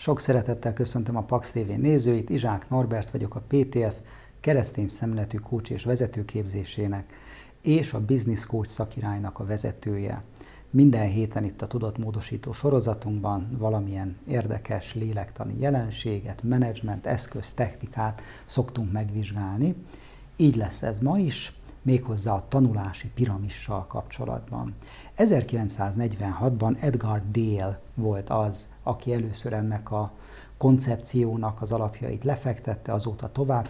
Sok szeretettel köszöntöm a Pax TV nézőit, Izsák Norbert vagyok a PTF keresztény szemletű kócs és vezetőképzésének és a Business Coach szakiránynak a vezetője. Minden héten itt a tudatmódosító sorozatunkban valamilyen érdekes lélektani jelenséget, menedzsment, eszköz, technikát szoktunk megvizsgálni. Így lesz ez ma is, méghozzá a tanulási piramissal kapcsolatban. 1946-ban Edgar Dale volt az, aki először ennek a koncepciónak az alapjait lefektette, azóta tovább.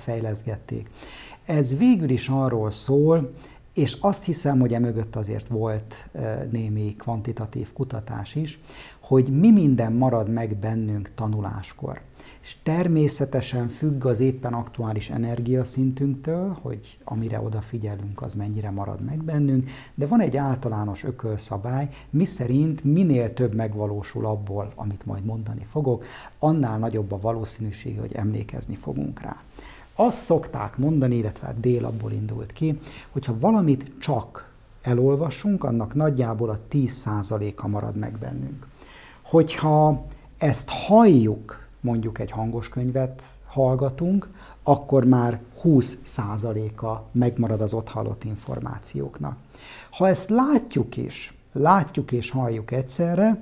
Ez végül is arról szól, és azt hiszem, hogy emögött azért volt némi kvantitatív kutatás is, hogy mi minden marad meg bennünk tanuláskor. És természetesen függ az éppen aktuális energiaszintünktől, hogy amire odafigyelünk, az mennyire marad meg bennünk, de van egy általános ökölszabály, mi szerint minél több megvalósul abból, amit majd mondani fogok, annál nagyobb a valószínűsége, hogy emlékezni fogunk rá. Azt szokták mondani, illetve hát dél abból indult ki, hogyha valamit csak elolvasunk, annak nagyjából a 10%-a marad meg bennünk. Hogyha ezt halljuk, mondjuk egy hangos könyvet hallgatunk, akkor már 20%-a megmarad az ott hallott információknak. Ha ezt látjuk is, látjuk és halljuk egyszerre,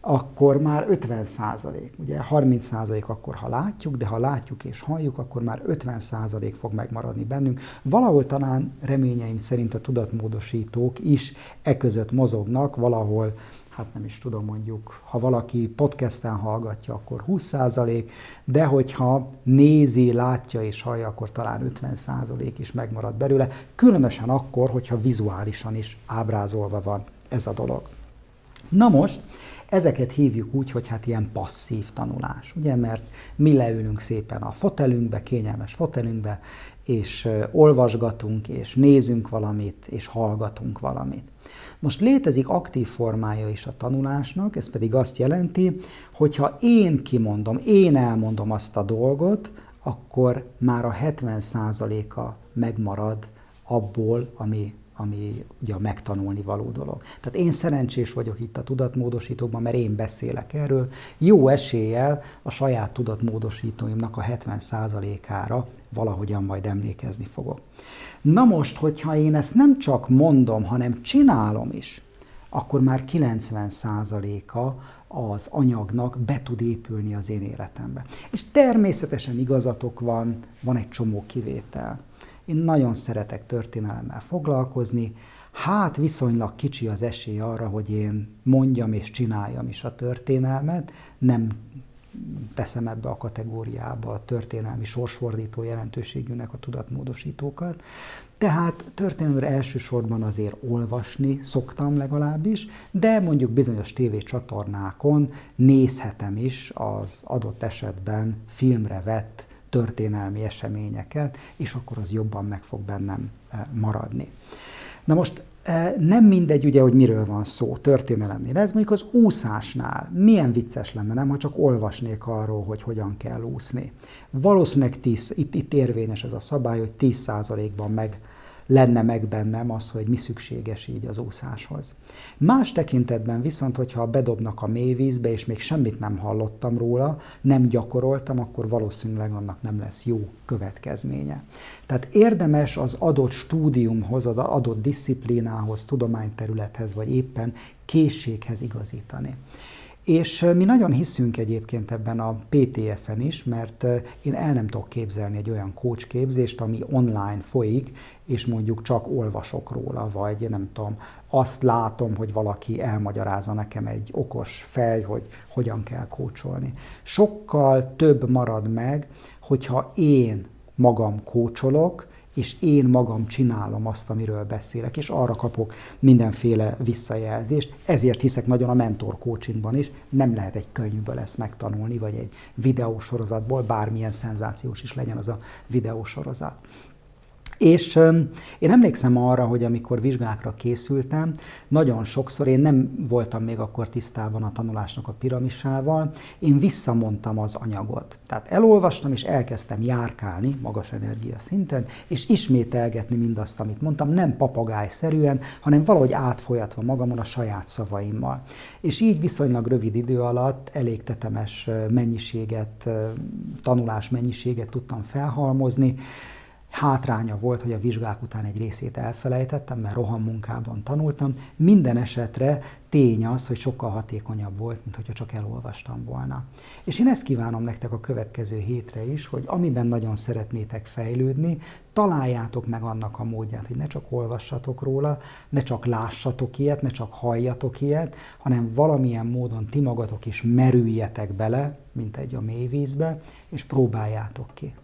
akkor már 50 százalék, ugye 30 százalék akkor, ha látjuk, de ha látjuk és halljuk, akkor már 50 százalék fog megmaradni bennünk. Valahol talán reményeim szerint a tudatmódosítók is e között mozognak, valahol hát nem is tudom mondjuk, ha valaki podcasten hallgatja, akkor 20%, de hogyha nézi, látja és hallja, akkor talán 50% is megmarad belőle, különösen akkor, hogyha vizuálisan is ábrázolva van ez a dolog. Na most, Ezeket hívjuk úgy, hogy hát ilyen passzív tanulás, ugye, mert mi leülünk szépen a fotelünkbe, kényelmes fotelünkbe, és olvasgatunk, és nézünk valamit, és hallgatunk valamit. Most létezik aktív formája is a tanulásnak, ez pedig azt jelenti, hogy ha én kimondom, én elmondom azt a dolgot, akkor már a 70%-a megmarad abból, ami ami ugye a megtanulni való dolog. Tehát én szerencsés vagyok itt a tudatmódosítókban, mert én beszélek erről. Jó eséllyel a saját tudatmódosítóimnak a 70%-ára valahogyan majd emlékezni fogok. Na most, hogyha én ezt nem csak mondom, hanem csinálom is, akkor már 90%-a az anyagnak be tud épülni az én életembe. És természetesen igazatok van, van egy csomó kivétel. Én nagyon szeretek történelemmel foglalkozni, hát viszonylag kicsi az esély arra, hogy én mondjam és csináljam is a történelmet, nem teszem ebbe a kategóriába a történelmi sorsfordító jelentőségűnek a tudatmódosítókat. Tehát történelmére elsősorban azért olvasni szoktam legalábbis, de mondjuk bizonyos tévécsatornákon nézhetem is az adott esetben filmre vett történelmi eseményeket, és akkor az jobban meg fog bennem eh, maradni. Na most eh, nem mindegy ugye, hogy miről van szó történelemnél. Ez mondjuk az úszásnál milyen vicces lenne, nem, ha csak olvasnék arról, hogy hogyan kell úszni. Valószínűleg 10, itt, itt érvényes ez a szabály, hogy 10%-ban meg lenne meg bennem az, hogy mi szükséges így az úszáshoz. Más tekintetben viszont, hogyha bedobnak a mélyvízbe, és még semmit nem hallottam róla, nem gyakoroltam, akkor valószínűleg annak nem lesz jó következménye. Tehát érdemes az adott stúdiumhoz, az adott disziplinához, tudományterülethez, vagy éppen készséghez igazítani. És mi nagyon hiszünk egyébként ebben a PTF-en is, mert én el nem tudok képzelni egy olyan coach képzést, ami online folyik, és mondjuk csak olvasok róla, vagy nem tudom, azt látom, hogy valaki elmagyarázza nekem egy okos fej, hogy hogyan kell kócsolni. Sokkal több marad meg, hogyha én magam kócsolok, és én magam csinálom azt, amiről beszélek, és arra kapok mindenféle visszajelzést. Ezért hiszek nagyon a mentor coachingban is, nem lehet egy könyvből ezt megtanulni, vagy egy videósorozatból, bármilyen szenzációs is legyen az a videósorozat. És én emlékszem arra, hogy amikor vizsgákra készültem, nagyon sokszor én nem voltam még akkor tisztában a tanulásnak a piramisával, én visszamondtam az anyagot. Tehát elolvastam és elkezdtem járkálni magas energia szinten, és ismételgetni mindazt, amit mondtam, nem papagájszerűen, hanem valahogy átfolyatva magamon a saját szavaimmal. És így viszonylag rövid idő alatt elég tetemes mennyiséget, tanulás mennyiséget tudtam felhalmozni, Hátránya volt, hogy a vizsgák után egy részét elfelejtettem, mert roham munkában tanultam. Minden esetre tény az, hogy sokkal hatékonyabb volt, mint hogyha csak elolvastam volna. És én ezt kívánom nektek a következő hétre is, hogy amiben nagyon szeretnétek fejlődni, találjátok meg annak a módját, hogy ne csak olvassatok róla, ne csak lássatok ilyet, ne csak halljatok ilyet, hanem valamilyen módon ti magatok is merüljetek bele, mint egy a mélyvízbe, és próbáljátok ki.